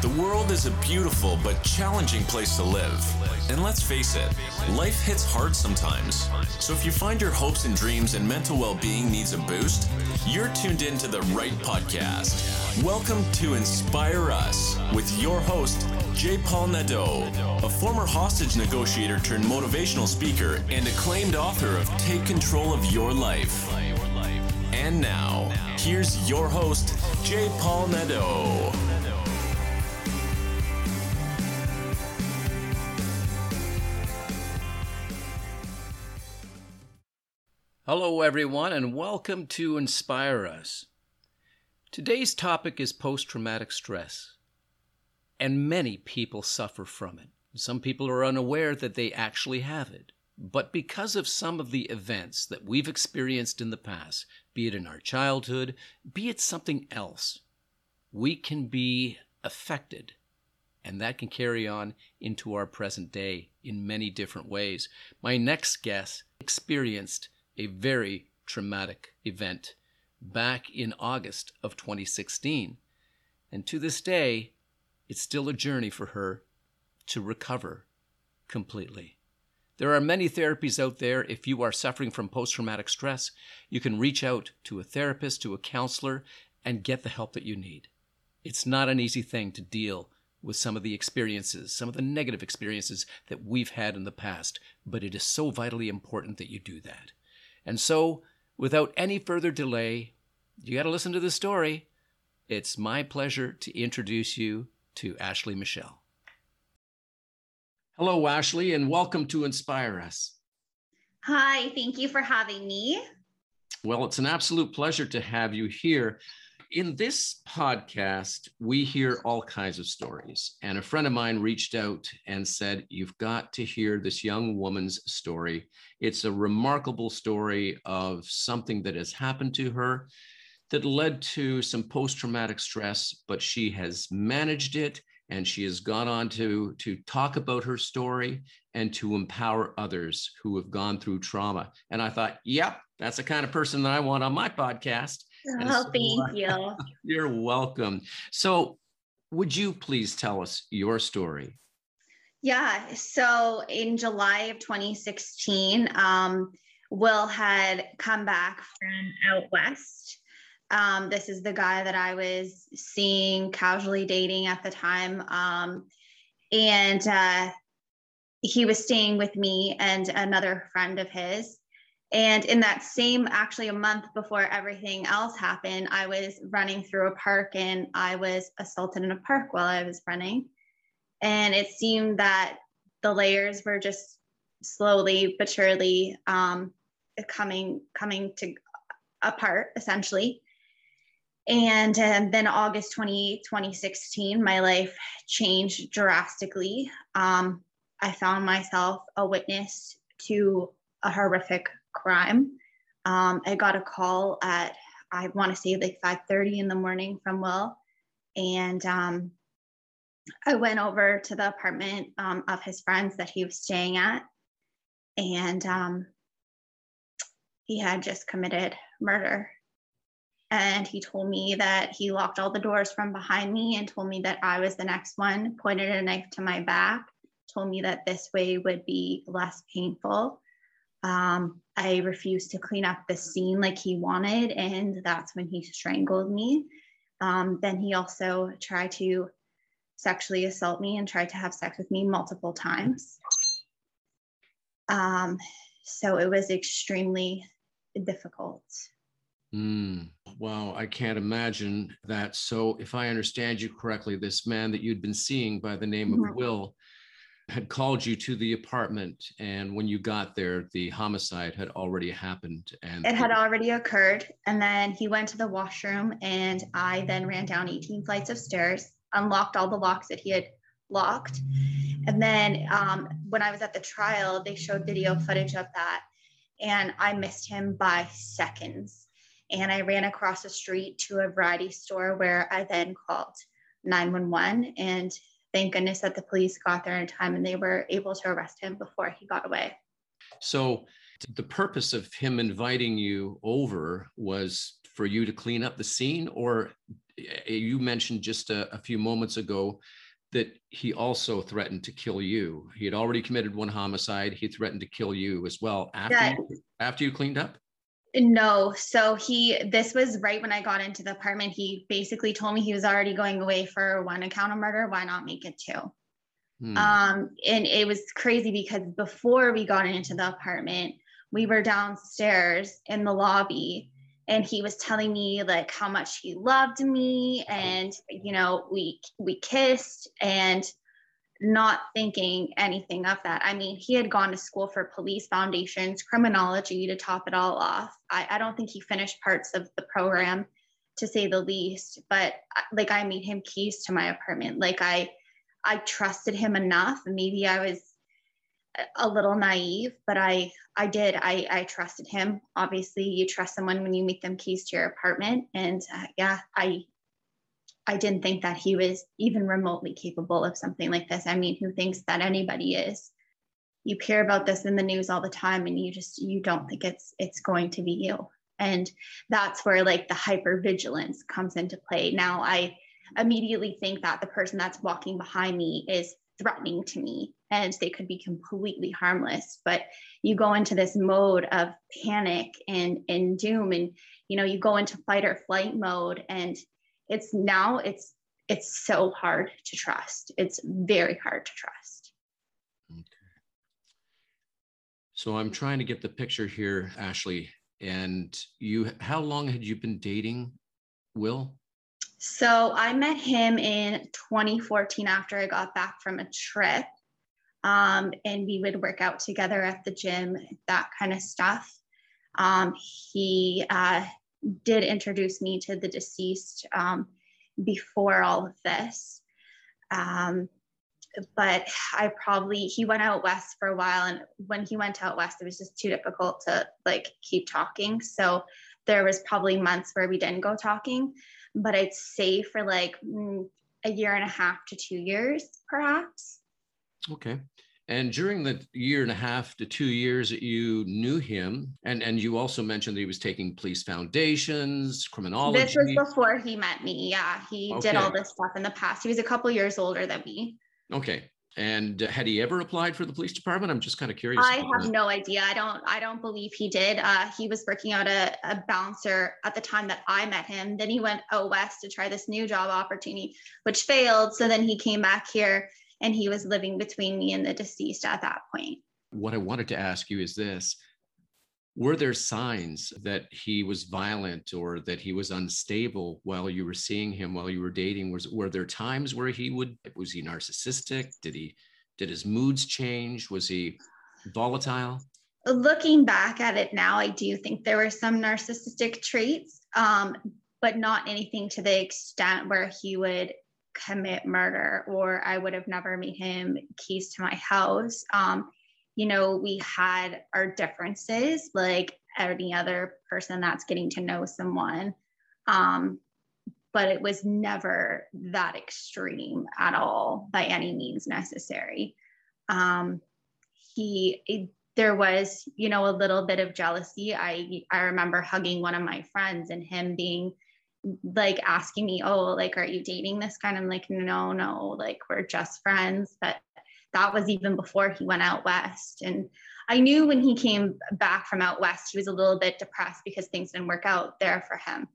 The world is a beautiful but challenging place to live. And let's face it, life hits hard sometimes. So if you find your hopes and dreams and mental well being needs a boost, you're tuned in to the right podcast. Welcome to Inspire Us with your host, J. Paul Nadeau, a former hostage negotiator turned motivational speaker and acclaimed author of Take Control of Your Life. And now, here's your host, J. Paul Nadeau. Hello, everyone, and welcome to Inspire Us. Today's topic is post traumatic stress, and many people suffer from it. Some people are unaware that they actually have it. But because of some of the events that we've experienced in the past, be it in our childhood, be it something else, we can be affected. And that can carry on into our present day in many different ways. My next guest experienced a very traumatic event back in August of 2016. And to this day, it's still a journey for her to recover completely. There are many therapies out there. If you are suffering from post traumatic stress, you can reach out to a therapist, to a counselor, and get the help that you need. It's not an easy thing to deal with some of the experiences, some of the negative experiences that we've had in the past, but it is so vitally important that you do that. And so, without any further delay, you got to listen to the story. It's my pleasure to introduce you to Ashley Michelle. Hello, Ashley, and welcome to Inspire Us. Hi, thank you for having me. Well, it's an absolute pleasure to have you here in this podcast, we hear all kinds of stories. And a friend of mine reached out and said, You've got to hear this young woman's story. It's a remarkable story of something that has happened to her that led to some post traumatic stress, but she has managed it and she has gone on to, to talk about her story and to empower others who have gone through trauma. And I thought, yep, that's the kind of person that I want on my podcast. Oh, so, thank you. You're welcome. So, would you please tell us your story? Yeah. So, in July of 2016, um, Will had come back from out west. Um, this is the guy that I was seeing casually dating at the time. Um, and uh, he was staying with me and another friend of his. And in that same, actually, a month before everything else happened, I was running through a park and I was assaulted in a park while I was running. And it seemed that the layers were just slowly but surely um, coming coming to apart, essentially. And, and then August 28, 2016, my life changed drastically. Um, I found myself a witness to a horrific crime. Um, I got a call at I want to say like 5:30 in the morning from Will, and um, I went over to the apartment um, of his friends that he was staying at, and um, he had just committed murder. And he told me that he locked all the doors from behind me and told me that I was the next one, pointed a knife to my back, told me that this way would be less painful. Um, I refused to clean up the scene like he wanted, and that's when he strangled me. Um, then he also tried to sexually assault me and tried to have sex with me multiple times. Um, so it was extremely difficult. Mm, wow, I can't imagine that. So, if I understand you correctly, this man that you'd been seeing by the name of mm-hmm. Will had called you to the apartment and when you got there the homicide had already happened and it had already occurred and then he went to the washroom and i then ran down 18 flights of stairs unlocked all the locks that he had locked and then um, when i was at the trial they showed video footage of that and i missed him by seconds and i ran across the street to a variety store where i then called 911 and thank goodness that the police got there in time and they were able to arrest him before he got away. So, the purpose of him inviting you over was for you to clean up the scene, or eh, you mentioned just a, a few moments ago that he also threatened to kill you. He had already committed one homicide. He threatened to kill you as well after yeah. you, after you cleaned up. No, so he this was right when I got into the apartment. He basically told me he was already going away for one account of murder. Why not make it two? Hmm. Um, and it was crazy because before we got into the apartment, we were downstairs in the lobby and he was telling me like how much he loved me and you know we we kissed and not thinking anything of that. I mean he had gone to school for police foundations criminology to top it all off. I, I don't think he finished parts of the program to say the least but like i made him keys to my apartment. Like i i trusted him enough. Maybe i was a little naive, but I I did. I I trusted him. Obviously, you trust someone when you make them keys to your apartment, and uh, yeah, I I didn't think that he was even remotely capable of something like this. I mean, who thinks that anybody is? You hear about this in the news all the time, and you just you don't think it's it's going to be you. And that's where like the hyper vigilance comes into play. Now I immediately think that the person that's walking behind me is threatening to me and they could be completely harmless but you go into this mode of panic and and doom and you know you go into fight or flight mode and it's now it's it's so hard to trust it's very hard to trust okay so i'm trying to get the picture here ashley and you how long had you been dating will so I met him in 2014 after I got back from a trip. Um, and we would work out together at the gym, that kind of stuff. Um, he uh, did introduce me to the deceased um, before all of this. Um, but I probably, he went out west for a while. And when he went out west, it was just too difficult to like keep talking. So there was probably months where we didn't go talking but I'd say for like mm, a year and a half to two years, perhaps. Okay. And during the year and a half to two years that you knew him, and, and you also mentioned that he was taking police foundations, criminology. This was before he met me. Yeah, he okay. did all this stuff in the past. He was a couple years older than me. Okay. And had he ever applied for the police department? I'm just kind of curious. I have that. no idea. I don't. I don't believe he did. Uh, he was working out a, a bouncer at the time that I met him. Then he went out west to try this new job opportunity, which failed. So then he came back here, and he was living between me and the deceased at that point. What I wanted to ask you is this: were there signs that he was violent or that he was unstable while you were seeing him while you were dating? Was were there times where he would was he narcissistic? Did he did his moods change? Was he volatile? Looking back at it now i do think there were some narcissistic traits um, but not anything to the extent where he would commit murder or i would have never made him keys to my house um, you know, we had our differences like any other person that's getting to know someone. Um, but it was never that extreme at all by any means necessary. Um, he, it, there was, you know, a little bit of jealousy. I, I remember hugging one of my friends and him being like asking me, Oh, like, are you dating this guy? And I'm like, no, no, like we're just friends. But that was even before he went out west. And I knew when he came back from out west, he was a little bit depressed because things didn't work out there for him.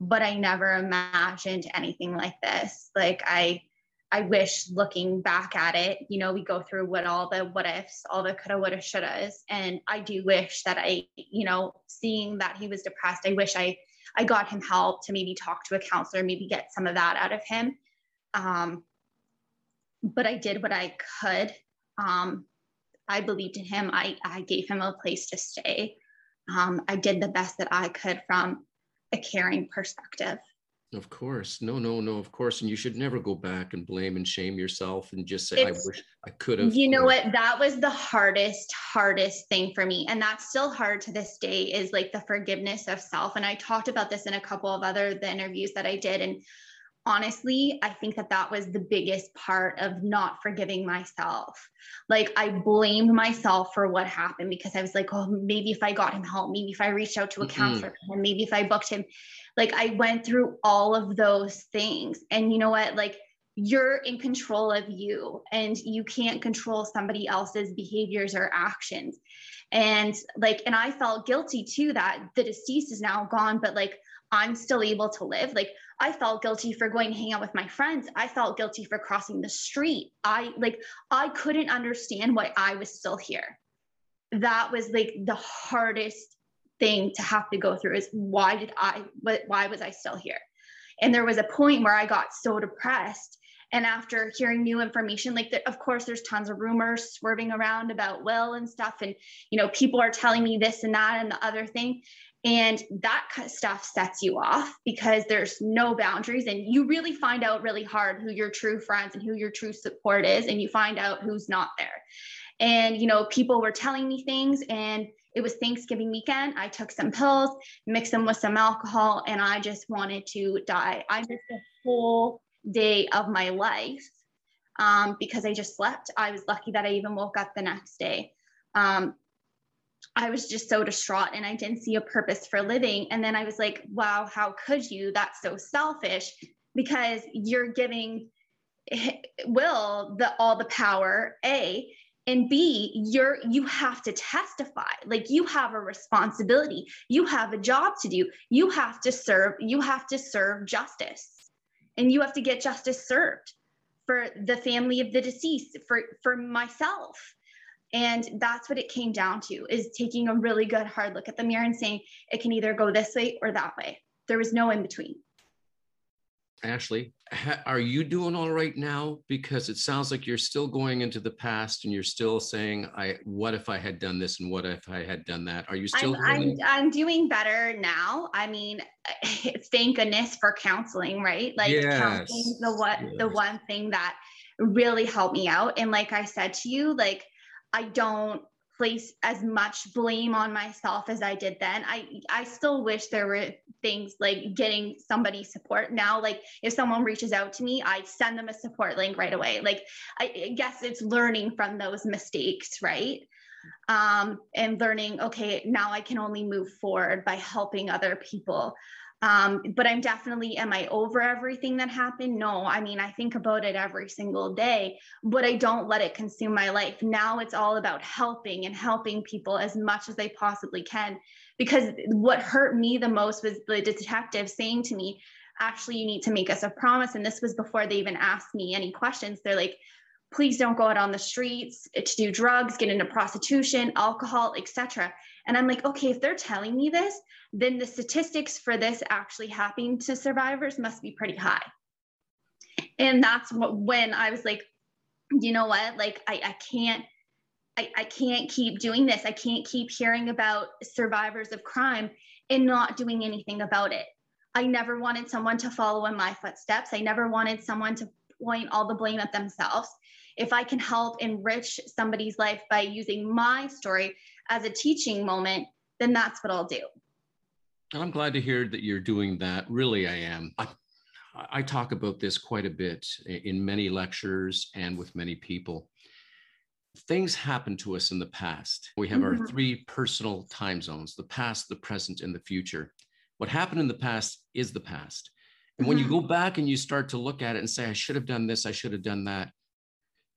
But I never imagined anything like this. Like I I wish looking back at it, you know, we go through what all the what ifs, all the coulda, woulda, shouldas. And I do wish that I, you know, seeing that he was depressed, I wish I I got him help to maybe talk to a counselor, maybe get some of that out of him. Um, but I did what I could. Um, I believed in him. I, I gave him a place to stay. Um, I did the best that I could from a caring perspective. Of course. No, no, no, of course. And you should never go back and blame and shame yourself and just say, it's, I wish I could have. You know what? That was the hardest, hardest thing for me. And that's still hard to this day is like the forgiveness of self. And I talked about this in a couple of other the interviews that I did. And honestly, I think that that was the biggest part of not forgiving myself. Like, I blamed myself for what happened because I was like, oh, maybe if I got him help, maybe if I reached out to a mm-hmm. counselor, maybe if I booked him. Like I went through all of those things. And you know what? Like you're in control of you and you can't control somebody else's behaviors or actions. And like, and I felt guilty too that the deceased is now gone, but like I'm still able to live. Like I felt guilty for going to hang out with my friends. I felt guilty for crossing the street. I like I couldn't understand why I was still here. That was like the hardest thing to have to go through is why did I why was I still here? And there was a point where I got so depressed and after hearing new information like the, of course there's tons of rumors swerving around about will and stuff and you know people are telling me this and that and the other thing and that stuff sets you off because there's no boundaries. And you really find out really hard who your true friends and who your true support is. And you find out who's not there. And, you know, people were telling me things and it was Thanksgiving weekend. I took some pills, mixed them with some alcohol, and I just wanted to die. I missed a whole day of my life um, because I just slept. I was lucky that I even woke up the next day. Um, I was just so distraught and I didn't see a purpose for living. And then I was like, wow, how could you? That's so selfish because you're giving Will the all the power, A, and B, you're you have to testify. Like you have a responsibility. You have a job to do. You have to serve, you have to serve justice. And you have to get justice served for the family of the deceased, for for myself and that's what it came down to is taking a really good hard look at the mirror and saying it can either go this way or that way. There was no in between. Ashley, are you doing all right now? Because it sounds like you're still going into the past and you're still saying, "I what if I had done this and what if I had done that?" Are you still? I'm I'm, I'm, doing better now. I mean, thank goodness for counseling, right? Like yes. counseling the what yes. the one thing that really helped me out. And like I said to you, like I don't place as much blame on myself as I did then. I I still wish there were things like getting somebody support now. Like if someone reaches out to me, I send them a support link right away. Like I, guess it's learning from those mistakes, right? Um, and learning, okay, now I can only move forward by helping other people. Um, but I'm definitely, am I over everything that happened? No, I mean, I think about it every single day, but I don't let it consume my life. Now it's all about helping and helping people as much as they possibly can. Because what hurt me the most was the detective saying to me, actually, you need to make us a promise. And this was before they even asked me any questions. They're like, please don't go out on the streets to do drugs, get into prostitution, alcohol, etc. And I'm like, okay, if they're telling me this, then the statistics for this actually happening to survivors must be pretty high. And that's what, when I was like, you know what? Like, I, I can't. I, I can't keep doing this. I can't keep hearing about survivors of crime and not doing anything about it. I never wanted someone to follow in my footsteps. I never wanted someone to point all the blame at themselves. If I can help enrich somebody's life by using my story as a teaching moment, then that's what I'll do. I'm glad to hear that you're doing that. Really, I am. I, I talk about this quite a bit in many lectures and with many people. Things happen to us in the past. We have mm-hmm. our three personal time zones the past, the present, and the future. What happened in the past is the past. And when mm-hmm. you go back and you start to look at it and say, I should have done this, I should have done that,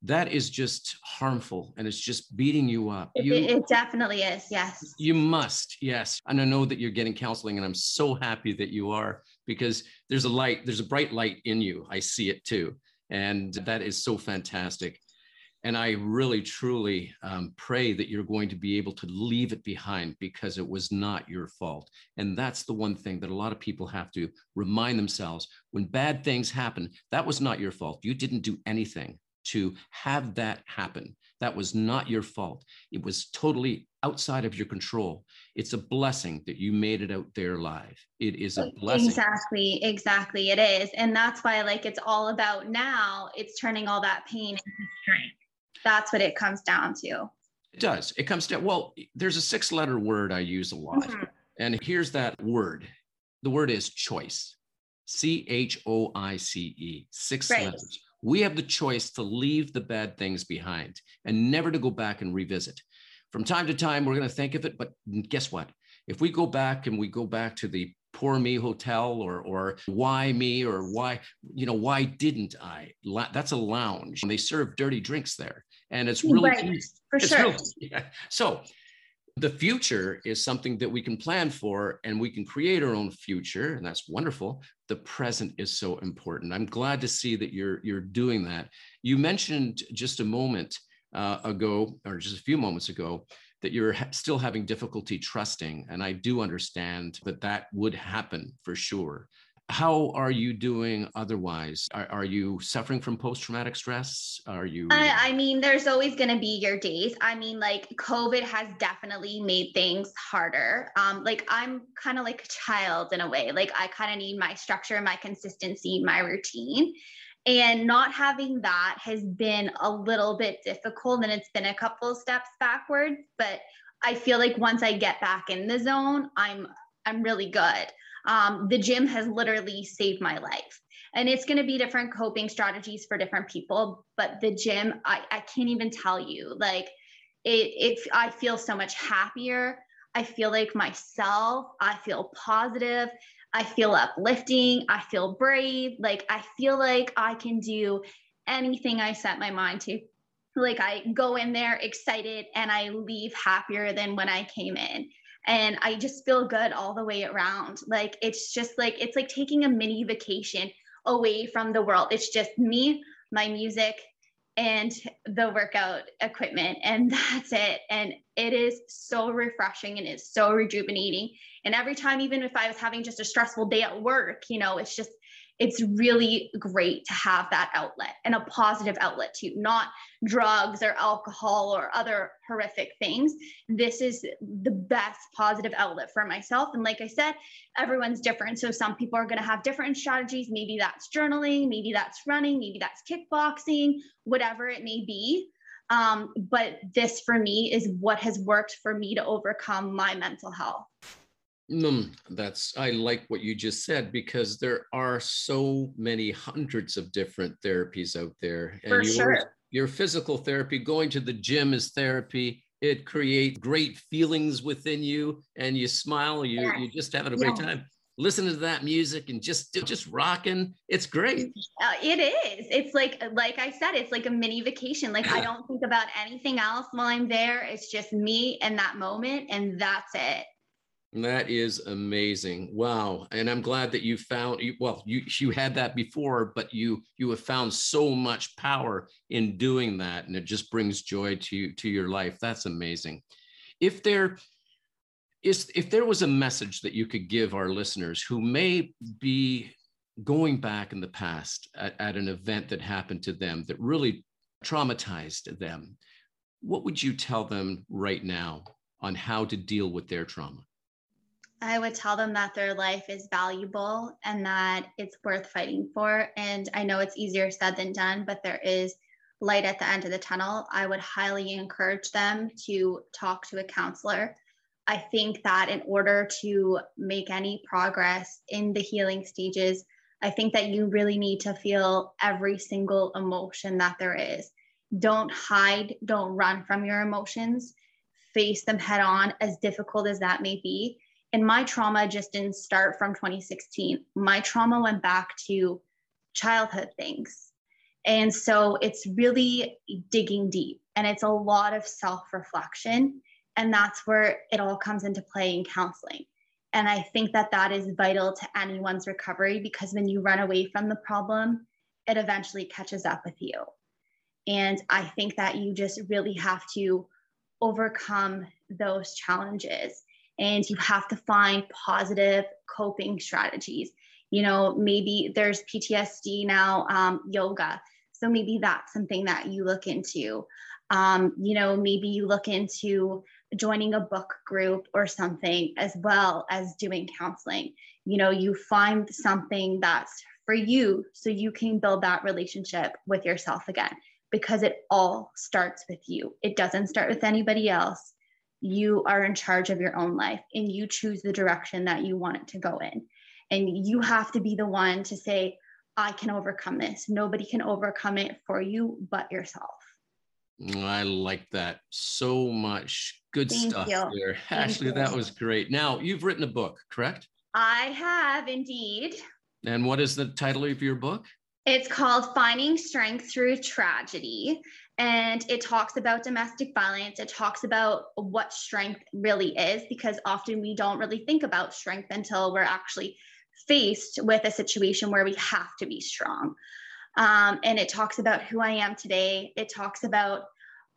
that is just harmful and it's just beating you up. You, it, it, definitely is. Yes. You must. Yes. And I know that you're getting counseling and I'm so happy that you are because there's a light, there's a bright light in you. I see it too. And that is so fantastic. And I really, truly um, pray that you're going to be able to leave it behind because it was not your fault. And that's the one thing that a lot of people have to remind themselves when bad things happen, that was not your fault. You didn't do anything to have that happen. That was not your fault. It was totally outside of your control. It's a blessing that you made it out there alive. It is a blessing. Exactly, exactly. It is. And that's why, like, it's all about now, it's turning all that pain into strength. That's what it comes down to. It does. It comes down, well, there's a six letter word I use a lot. Mm-hmm. And here's that word the word is choice. C H O I C E, six right. letters we have the choice to leave the bad things behind and never to go back and revisit. From time to time, we're going to think of it, but guess what? If we go back and we go back to the poor me hotel or or why me or why you know why didn't i that's a lounge and they serve dirty drinks there and it's really right. for it's sure yeah. so the future is something that we can plan for and we can create our own future and that's wonderful. The present is so important. I'm glad to see that you're you're doing that. You mentioned just a moment uh, ago or just a few moments ago that you're ha- still having difficulty trusting and i do understand that that would happen for sure how are you doing otherwise? Are, are you suffering from post-traumatic stress? Are you I, I mean there's always going to be your days. I mean like covid has definitely made things harder. Um like i'm kind of like a child in a way. Like i kind of need my structure my consistency my routine. And not having that has been a little bit difficult and it's been a couple steps backwards but i feel like once i get back in the zone i'm i'm really good um, the gym has literally saved my life. And it's going to be different coping strategies for different people. But the gym, I, I can't even tell you, like, it, it, I feel so much happier. I feel like myself. I feel positive. I feel uplifting. I feel brave. Like, I feel like I can do anything I set my mind to. Like, I go in there excited and I leave happier than when I came in and I just feel good all the way around. Like it's just like it's like taking a mini vacation away from the world. It's just me, my music, and the workout equipment, and that's it. And it is so refreshing and it's so rejuvenating. And every time, even if I was having just a stressful day at work, you know, it's just it's really great to have that outlet and a positive outlet too, not drugs or alcohol or other horrific things. This is the best positive outlet for myself. And like I said, everyone's different. So some people are going to have different strategies. Maybe that's journaling, maybe that's running, maybe that's kickboxing, whatever it may be. Um, but this for me is what has worked for me to overcome my mental health. Mm, that's I like what you just said because there are so many hundreds of different therapies out there. And For your, sure. your physical therapy, going to the gym is therapy. It creates great feelings within you, and you smile. You yes. you just having a great time. Listen to that music and just just rocking. It's great. Uh, it is. It's like like I said, it's like a mini vacation. Like I don't think about anything else while I'm there. It's just me and that moment, and that's it. That is amazing. Wow. And I'm glad that you found well, you you had that before, but you you have found so much power in doing that and it just brings joy to to your life. That's amazing. If there is if there was a message that you could give our listeners who may be going back in the past at, at an event that happened to them that really traumatized them, what would you tell them right now on how to deal with their trauma? I would tell them that their life is valuable and that it's worth fighting for. And I know it's easier said than done, but there is light at the end of the tunnel. I would highly encourage them to talk to a counselor. I think that in order to make any progress in the healing stages, I think that you really need to feel every single emotion that there is. Don't hide, don't run from your emotions, face them head on, as difficult as that may be and my trauma just didn't start from 2016 my trauma went back to childhood things. And so it's really digging deep and it's a lot of self reflection and that's where it all comes into play in counseling. And i think that that is vital to anyone's recovery because when you run away from the problem it eventually catches up with you. And i think that you just really have to overcome those challenges and you have to find positive coping strategies. You know, maybe there's PTSD now, um, yoga. So maybe that's something that you look into. Um, you know, maybe you look into joining a book group or something as well as doing counseling. You know, you find something that's for you so you can build that relationship with yourself again because it all starts with you. It doesn't start with anybody else you are in charge of your own life and you choose the direction that you want it to go in. And you have to be the one to say, I can overcome this. Nobody can overcome it for you but yourself. Mm, I like that so much. Good Thank stuff you. there. Thank Ashley, you. that was great. Now, you've written a book, correct? I have indeed. And what is the title of your book? It's called Finding Strength Through Tragedy. And it talks about domestic violence. It talks about what strength really is, because often we don't really think about strength until we're actually faced with a situation where we have to be strong. Um, and it talks about who I am today. It talks about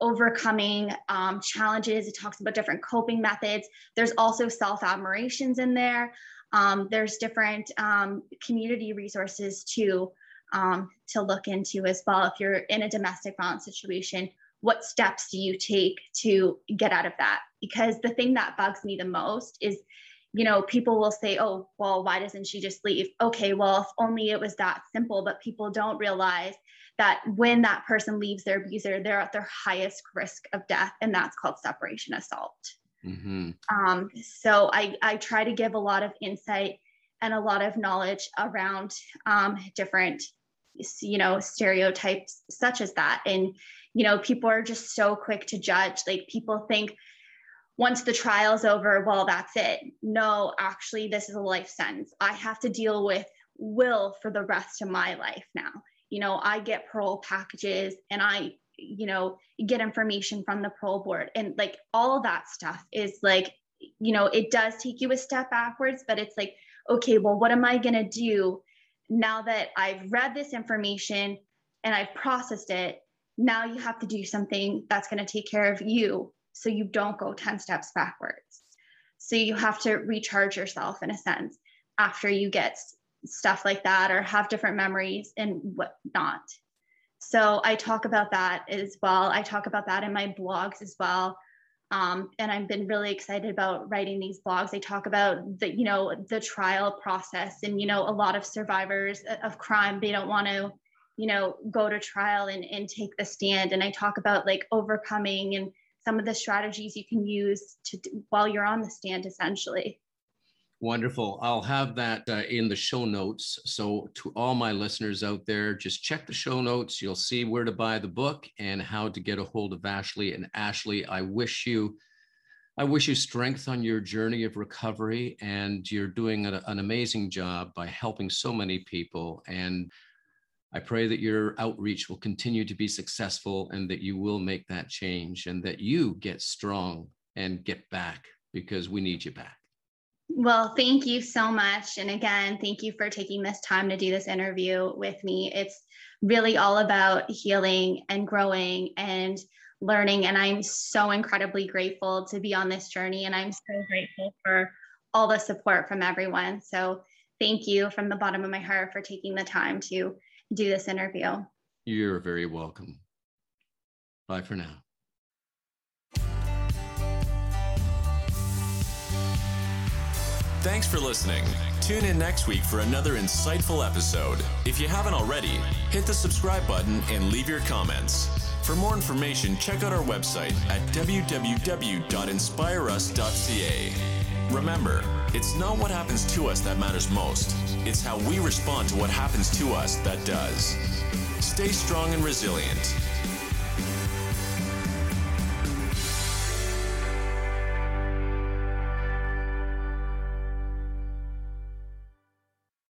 overcoming um, challenges. It talks about different coping methods. There's also self admirations in there. Um, there's different um, community resources too um, to look into as well. If you're in a domestic violence situation, what steps do you take to get out of that? Because the thing that bugs me the most is, you know, people will say, oh, well, why doesn't she just leave? Okay, well, if only it was that simple, but people don't realize that when that person leaves their abuser, they're at their highest risk of death, and that's called separation assault. Mm-hmm. Um, so I, I try to give a lot of insight and a lot of knowledge around um, different, you know, stereotypes such as that. And, you know, people are just so quick to judge. Like people think once the trial's over, well, that's it. No, actually, this is a life sentence. I have to deal with will for the rest of my life now. You know, I get parole packages and I you know get information from the parole board and like all that stuff is like you know it does take you a step backwards but it's like okay well what am i going to do now that i've read this information and i've processed it now you have to do something that's going to take care of you so you don't go 10 steps backwards so you have to recharge yourself in a sense after you get stuff like that or have different memories and whatnot so I talk about that as well. I talk about that in my blogs as well. Um, and I've been really excited about writing these blogs. They talk about the, you know, the trial process and, you know, a lot of survivors of crime, they don't want to, you know, go to trial and, and take the stand. And I talk about like overcoming and some of the strategies you can use to while you're on the stand essentially. Wonderful. I'll have that uh, in the show notes. So, to all my listeners out there, just check the show notes. You'll see where to buy the book and how to get a hold of Ashley. And Ashley, I wish you, I wish you strength on your journey of recovery. And you're doing an amazing job by helping so many people. And I pray that your outreach will continue to be successful and that you will make that change and that you get strong and get back because we need you back. Well, thank you so much. And again, thank you for taking this time to do this interview with me. It's really all about healing and growing and learning. And I'm so incredibly grateful to be on this journey. And I'm so grateful for all the support from everyone. So thank you from the bottom of my heart for taking the time to do this interview. You're very welcome. Bye for now. Thanks for listening. Tune in next week for another insightful episode. If you haven't already, hit the subscribe button and leave your comments. For more information, check out our website at www.inspireus.ca. Remember, it's not what happens to us that matters most, it's how we respond to what happens to us that does. Stay strong and resilient.